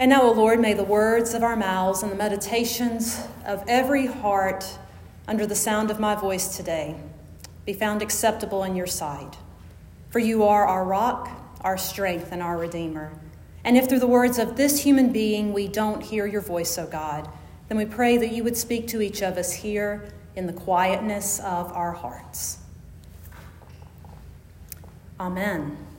And now, O Lord, may the words of our mouths and the meditations of every heart under the sound of my voice today be found acceptable in your sight. For you are our rock, our strength, and our Redeemer. And if through the words of this human being we don't hear your voice, O God, then we pray that you would speak to each of us here in the quietness of our hearts. Amen.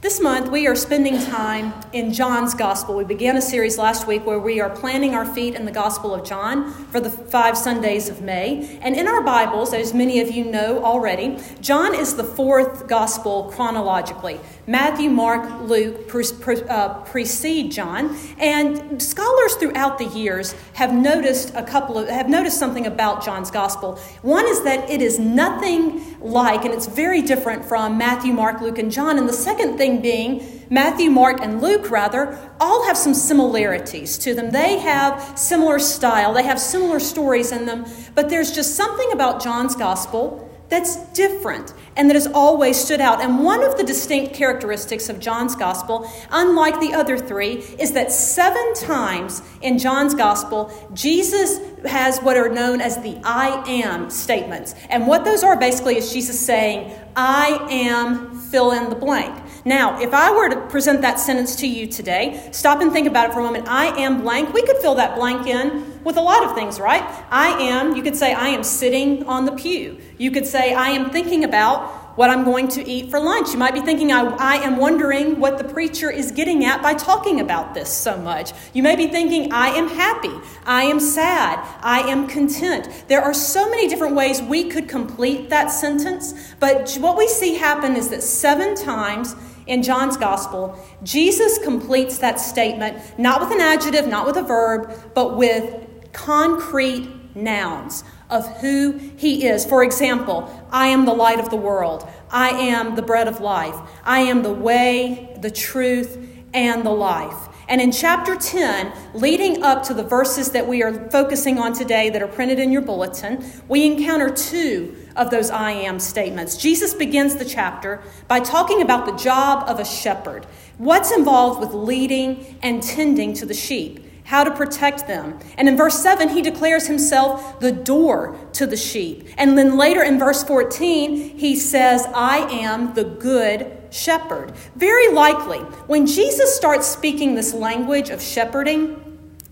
This month, we are spending time in John's Gospel. We began a series last week where we are planting our feet in the Gospel of John for the five Sundays of May. And in our Bibles, as many of you know already, John is the fourth Gospel chronologically. Matthew, Mark, Luke pre- pre- uh, precede John. And scholars throughout the years have noticed a couple of, have noticed something about John's Gospel. One is that it is nothing like, and it's very different from Matthew, Mark, Luke, and John. And the second thing being, Matthew, Mark, and Luke, rather, all have some similarities to them. They have similar style, they have similar stories in them, but there's just something about John's gospel that's different and that has always stood out. And one of the distinct characteristics of John's gospel, unlike the other three, is that seven times in John's gospel, Jesus has what are known as the I am statements. And what those are basically is Jesus saying, I am fill in the blank. Now, if I were to present that sentence to you today, stop and think about it for a moment. I am blank. We could fill that blank in with a lot of things, right? I am, you could say, I am sitting on the pew. You could say, I am thinking about what I'm going to eat for lunch. You might be thinking, I, I, am wondering what the preacher is getting at by talking about this so much. You may be thinking, I am happy, I am sad, I am content. There are so many different ways we could complete that sentence, but what we see happen is that seven times in John's gospel, Jesus completes that statement not with an adjective, not with a verb, but with concrete nouns of who he is. For example, I am the light of the world. I am the bread of life. I am the way, the truth, and the life. And in chapter 10, leading up to the verses that we are focusing on today that are printed in your bulletin, we encounter two of those I am statements. Jesus begins the chapter by talking about the job of a shepherd, what's involved with leading and tending to the sheep how to protect them. And in verse 7, he declares himself the door to the sheep. And then later in verse 14, he says, I am the good shepherd. Very likely, when Jesus starts speaking this language of shepherding,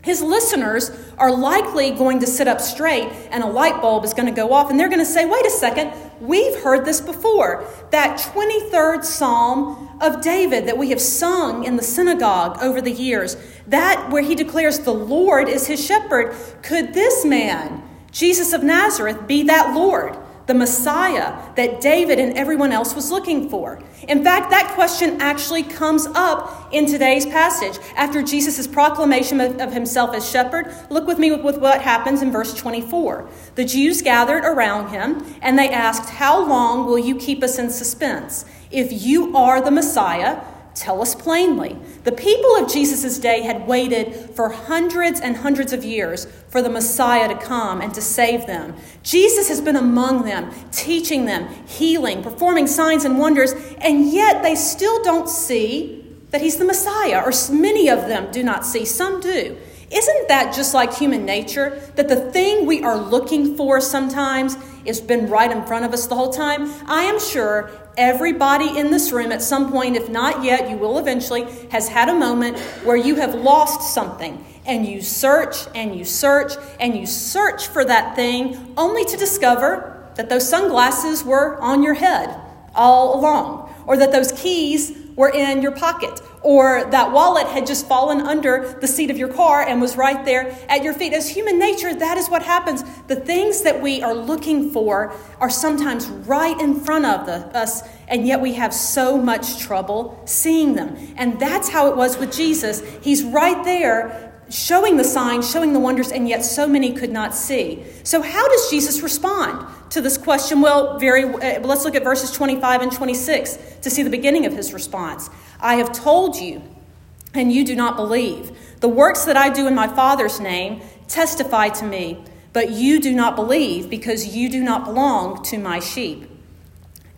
his listeners are likely going to sit up straight and a light bulb is going to go off and they're going to say, wait a second, we've heard this before. That 23rd Psalm of David that we have sung in the synagogue over the years, that where he declares the Lord is his shepherd, could this man, Jesus of Nazareth, be that Lord? The Messiah that David and everyone else was looking for. In fact, that question actually comes up in today's passage. After Jesus' proclamation of, himself as shepherd, look with me with what happens in verse 24. The Jews gathered around him and they asked, How long will you keep us in suspense? If you are the Messiah, Tell us plainly. The people of Jesus' day had waited for hundreds and hundreds of years for the Messiah to come and to save them. Jesus has been among them, teaching them, healing, performing signs and wonders, and yet they still don't see that he's the Messiah, or many of them do not see, some do. Isn't that just like human nature? That the thing we are looking for sometimes has been right in front of us the whole time? I am sure everybody in this room at some point, if not yet, you will eventually, has had a moment where you have lost something and you search and you search and you search for that thing only to discover that those sunglasses were on your head all along or that those keys were in your pocket, or that wallet had just fallen under the seat of your car and was right there at your feet. As human nature, that is what happens. The things that we are looking for are sometimes right in front of the, us, and yet we have so much trouble seeing them. And that's how it was with Jesus. He's right there showing the signs, showing the wonders, and yet so many could not see. So, how does Jesus respond to this question? Well, very. Uh, let's look at verses 25 and 26 to see the beginning of his response. I have told you, and you do not believe. The works that I do in my Father's name testify to me, but you do not believe because you do not belong to my sheep.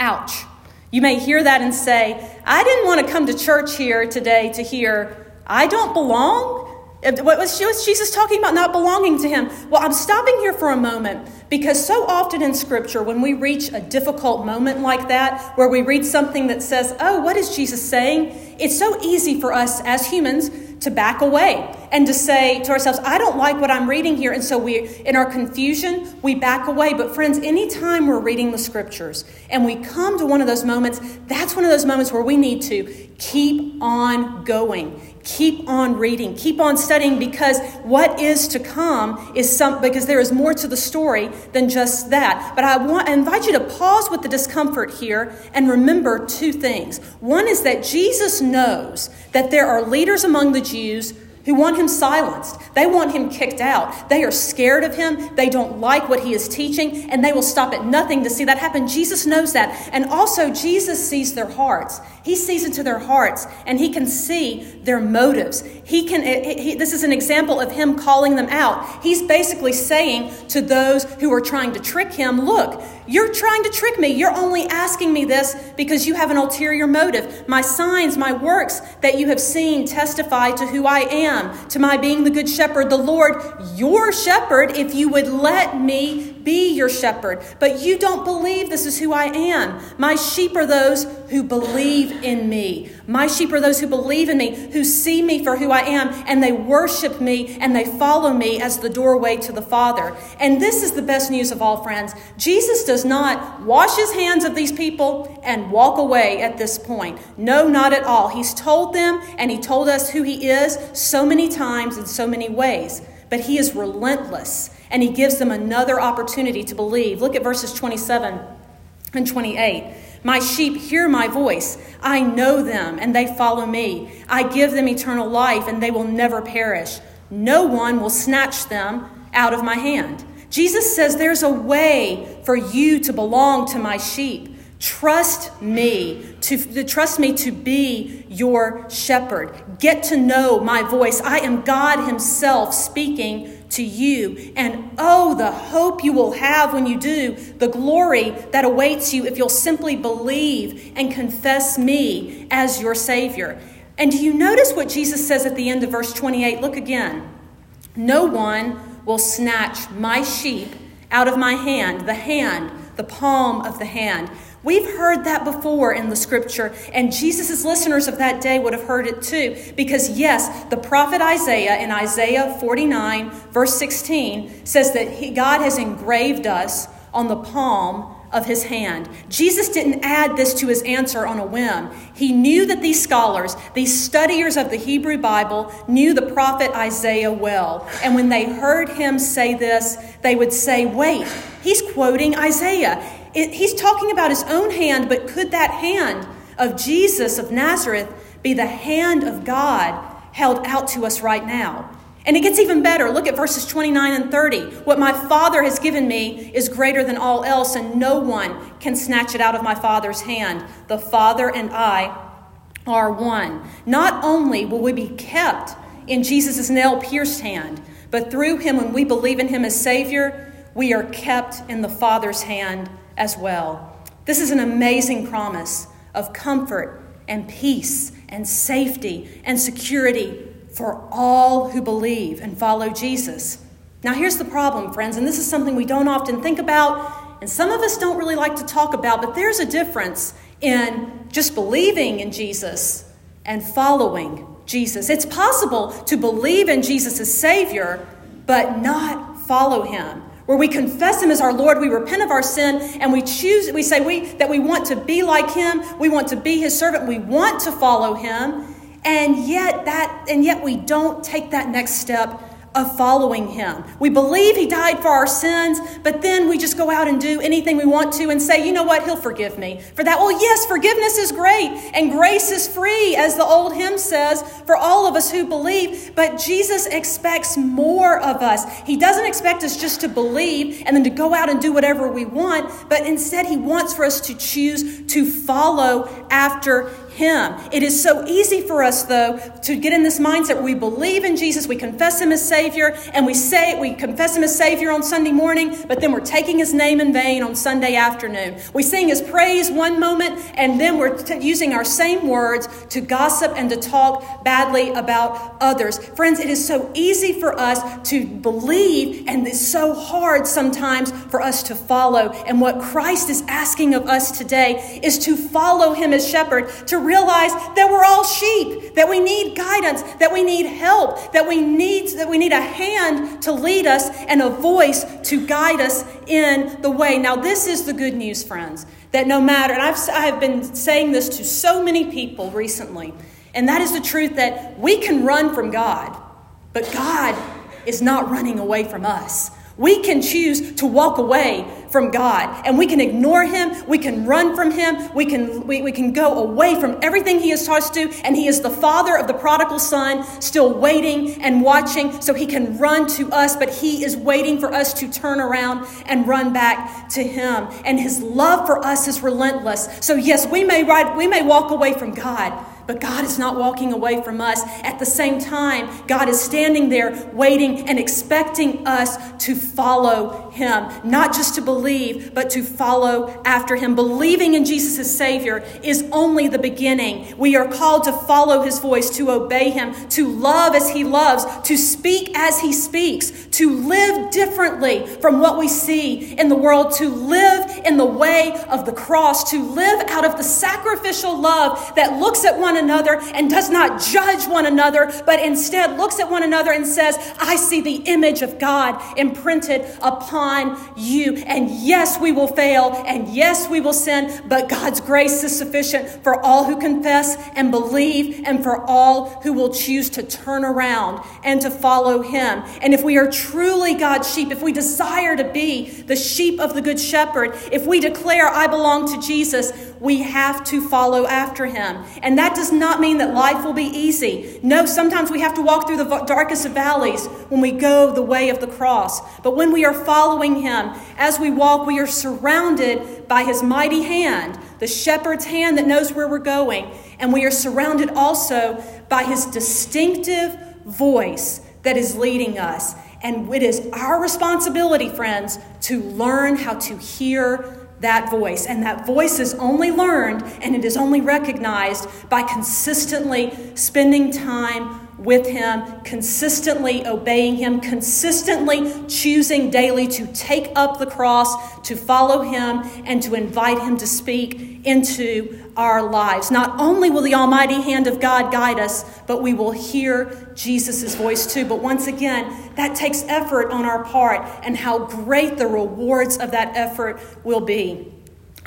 Ouch. You may hear that and say, I didn't want to come to church here today to hear I don't belong? What was Jesus talking about not belonging to him? Well, I'm stopping here for a moment because so often in Scripture, when we reach a difficult moment like that, where we read something that says, Oh, what is Jesus saying? It's so easy for us as humans to back away and to say to ourselves, I don't like what I'm reading here. And so we, in our confusion, we back away. But friends, anytime we're reading the scriptures and we come to one of those moments, that's one of those moments where we need to keep on going keep on reading, keep on studying because what is to come is some because there is more to the story than just that. But I want I invite you to pause with the discomfort here and remember two things. One is that Jesus knows that there are leaders among the Jews who want him silenced. They want him kicked out. They are scared of him. They don't like what he is teaching, and they will stop at nothing to see that happen. Jesus knows that. And also, Jesus sees their hearts. He sees into their hearts, and he can see their motives. He can, eh, he, this is an example of him calling them out. He's basically saying to those who are trying to trick him, Look, you're trying to trick me. You're only asking me this because you have an ulterior motive. My signs, my works that you have seen testify to who I am, to my being the good shepherd, the Lord, your shepherd, if you would let me be your shepherd. But you don't believe this is who I am. My sheep are those who believe in me. My sheep are those who believe in me, who see me for who I am, and they worship me and they follow me as the doorway to the Father. And this is the best news of all, friends. Jesus does not wash his hands of these people and walk away at this point. No, not at all. He's told them and he told us who he is so many times in so many ways. But he is relentless and he gives them another opportunity to believe. Look at verses 27 and 28. My sheep hear my voice. I know them, and they follow me. I give them eternal life, and they will never perish. No one will snatch them out of my hand. Jesus says there's a way for you to belong to my sheep. Trust me to, trust me to be your shepherd. Get to know my voice. I am God Himself speaking to you. And oh, the hope you will have when you do, the glory that awaits you if you'll simply believe and confess me as your Savior. And do you notice what Jesus says at the end of verse 28? Look again. No one will snatch my sheep out of my hand, the hand, the palm of the hand. We've heard that before in the scripture, and Jesus' listeners of that day would have heard it too. Because, yes, the prophet Isaiah in Isaiah 49, verse 16, says that he, God has engraved us on the palm of his hand. Jesus didn't add this to his answer on a whim. He knew that these scholars, these studiers of the Hebrew Bible, knew the prophet Isaiah well. And when they heard him say this, they would say, Wait, he's quoting Isaiah. He's talking about his own hand, but could that hand of Jesus of Nazareth be the hand of God held out to us right now? And it gets even better. Look at verses 29 and 30. What my Father has given me is greater than all else, and no one can snatch it out of my Father's hand. The Father and I are one. Not only will we be kept in Jesus' nail pierced hand, but through him, when we believe in him as Savior, we are kept in the Father's hand as well. This is an amazing promise of comfort and peace and safety and security for all who believe and follow Jesus. Now, here's the problem, friends, and this is something we don't often think about, and some of us don't really like to talk about, but there's a difference in just believing in Jesus and following Jesus. It's possible to believe in Jesus as Savior, but not follow Him where we confess him as our Lord, we repent of our sin, and we choose, we say we, that we want to be like him, we want to be his servant, we want to follow him, and yet that, and yet we don't take that next step of following him. We believe he died for our sins, but then we just go out and do anything we want to and say, you know what, he'll forgive me for that. Well, yes, forgiveness is great and grace is free, as the old hymn says, for all of us who believe. But Jesus expects more of us. He doesn't expect us just to believe and then to go out and do whatever we want, but instead, he wants for us to choose to follow after Him. It is so easy for us, though, to get in this mindset where we believe in Jesus, we confess Him as Savior, and we say we confess Him as Savior on Sunday morning, but then we're taking His name in vain on Sunday afternoon. We sing His praise one moment, and then we're t- using our same words to gossip and to talk badly about others. Friends, it is so easy for us to believe, and it's so hard sometimes for us to follow. And what Christ is asking of us today is to follow Him as shepherd, to realize that we're all sheep, that we need guidance, that we need help, that we need, that we need a hand to lead us and a voice to guide us in the way. Now, this is the good news, friends, that no matter, and I've, I have been saying this to so many people recently, and that is the truth that we can run from God, but God is not running away from us. We can choose to walk away from God and we can ignore Him. We can run from Him. We can, we, we can go away from everything He has taught us to. And He is the Father of the prodigal Son, still waiting and watching so He can run to us, but He is waiting for us to turn around and run back to Him. And His love for us is relentless. So, yes, we may, ride, we may walk away from God. But God is not walking away from us. At the same time, God is standing there waiting and expecting us to follow Him. Not just to believe, but to follow after Him. Believing in Jesus as Savior is only the beginning. We are called to follow His voice, to obey Him, to love as He loves, to speak as He speaks, to live differently from what we see in the world, to live in the way of the cross, to live out of the sacrificial love that looks at one another and does not judge one another, but instead looks at one another and says, I see the image of God imprinted upon you. And yes, we will fail, and yes, we will sin, but God's grace is sufficient for all who confess and believe, and for all who will choose to turn around and to follow Him. And if we are truly God's sheep, if we desire to be the sheep of the Good Shepherd, if we declare, I belong to Jesus, we have to follow after Him. And that does not mean that life will be easy. No, sometimes we have to walk through the darkest of valleys when we go the way of the cross. But when we are following Him, as we walk, we are surrounded by His mighty hand, the shepherd's hand that knows where we're going. And we are surrounded also by His distinctive voice that is leading us. And it is our responsibility, friends, to learn how to hear that voice. And that voice is only learned and it is only recognized by consistently spending time with Him, consistently obeying Him, consistently choosing daily to take up the cross, to follow Him, and to invite Him to speak into our lives. Not only will the almighty hand of God guide us, but we will hear Jesus' voice too. But once again, that takes effort on our part, and how great the rewards of that effort will be.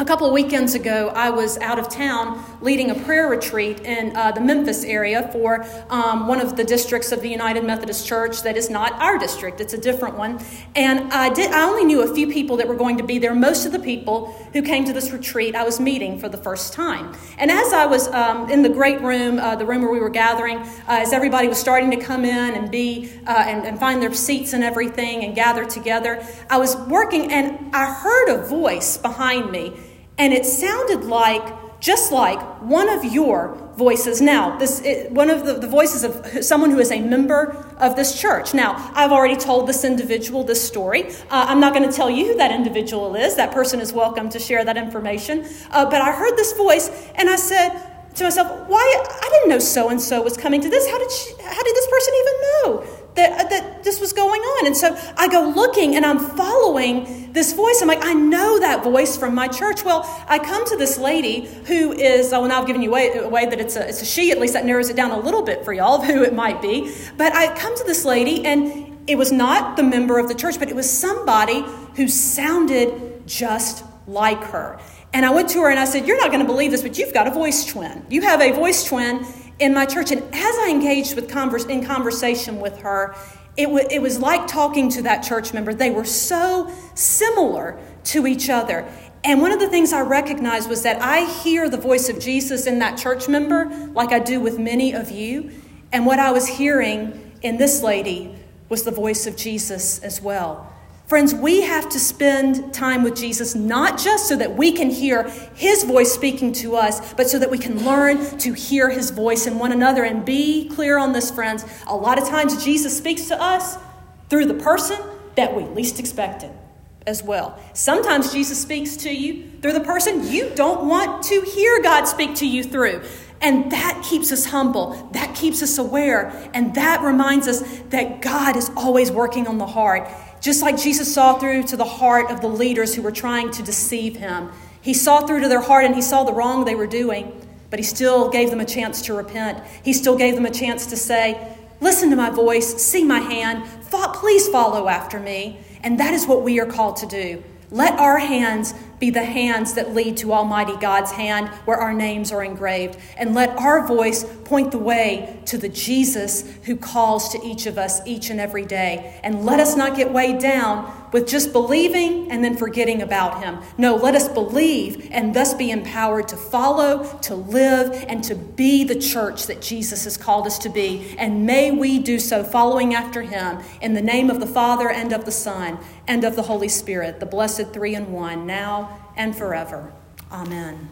A couple of weekends ago, I was out of town leading a prayer retreat in uh, the Memphis area for um, one of the districts of the United Methodist Church that is not our district, it's a different one. And I, did, I only knew a few people that were going to be there. Most of the people who came to this retreat, I was meeting for the first time. And as I was um, in the great room, uh, the room where we were gathering, uh, as everybody was starting to come in and be uh, and, and find their seats and everything and gather together, I was working and I heard a voice behind me and it sounded like just like one of your voices now. This it, one of the, the voices of someone who is a member of this church. Now i've already told this individual this story. Uh, i'm not going to tell you who that individual is. That person is welcome to share that information. Uh, but i heard this voice and i said to myself why i didn't know so and so was coming to this. How did she, how did this person even know that, uh, that this was going on. And so I go looking and I'm following this voice. I'm like, I know that voice from my church. Well, I come to this lady who is, oh, now I've given you away, away that it's a, it's a she, at least that narrows it down a little bit for y'all of who it might be. But I come to this lady and it was not the member of the church, but it was somebody who sounded just like her. And I went to her and I said, You're not going to believe this, but you've got a voice twin. You have a voice twin in my church. And as I engaged with converse, in conversation with her, it, w- it was like talking to that church member. They were so similar to each other. And one of the things I recognized was that I hear the voice of Jesus in that church member, like I do with many of you. And what I was hearing in this lady was the voice of Jesus as well. Friends, we have to spend time with Jesus not just so that we can hear his voice speaking to us, but so that we can learn to hear his voice in one another. And be clear on this, friends. A lot of times Jesus speaks to us through the person that we least expected as well. Sometimes Jesus speaks to you through the person you don't want to hear God speak to you through. And that keeps us humble. That keeps us aware. And that reminds us that God is always working on the heart. Just like Jesus saw through to the heart of the leaders who were trying to deceive him. He saw through to their heart and he saw the wrong they were doing, but he still gave them a chance to repent. He still gave them a chance to say, Listen to my voice, see my hand, please follow after me. And that is what we are called to do. Let our hands be the hands that lead to Almighty God's hand where our names are engraved. And let our voice point the way to the Jesus who calls to each of us each and every day. And let us not get weighed down with just believing and then forgetting about him. No, let us believe and thus be empowered to follow, to live, and to be the church that Jesus has called us to be. And may we do so following after him in the name of the Father and of the Son and of the Holy Spirit, the blessed three in one, now and forever. Amen.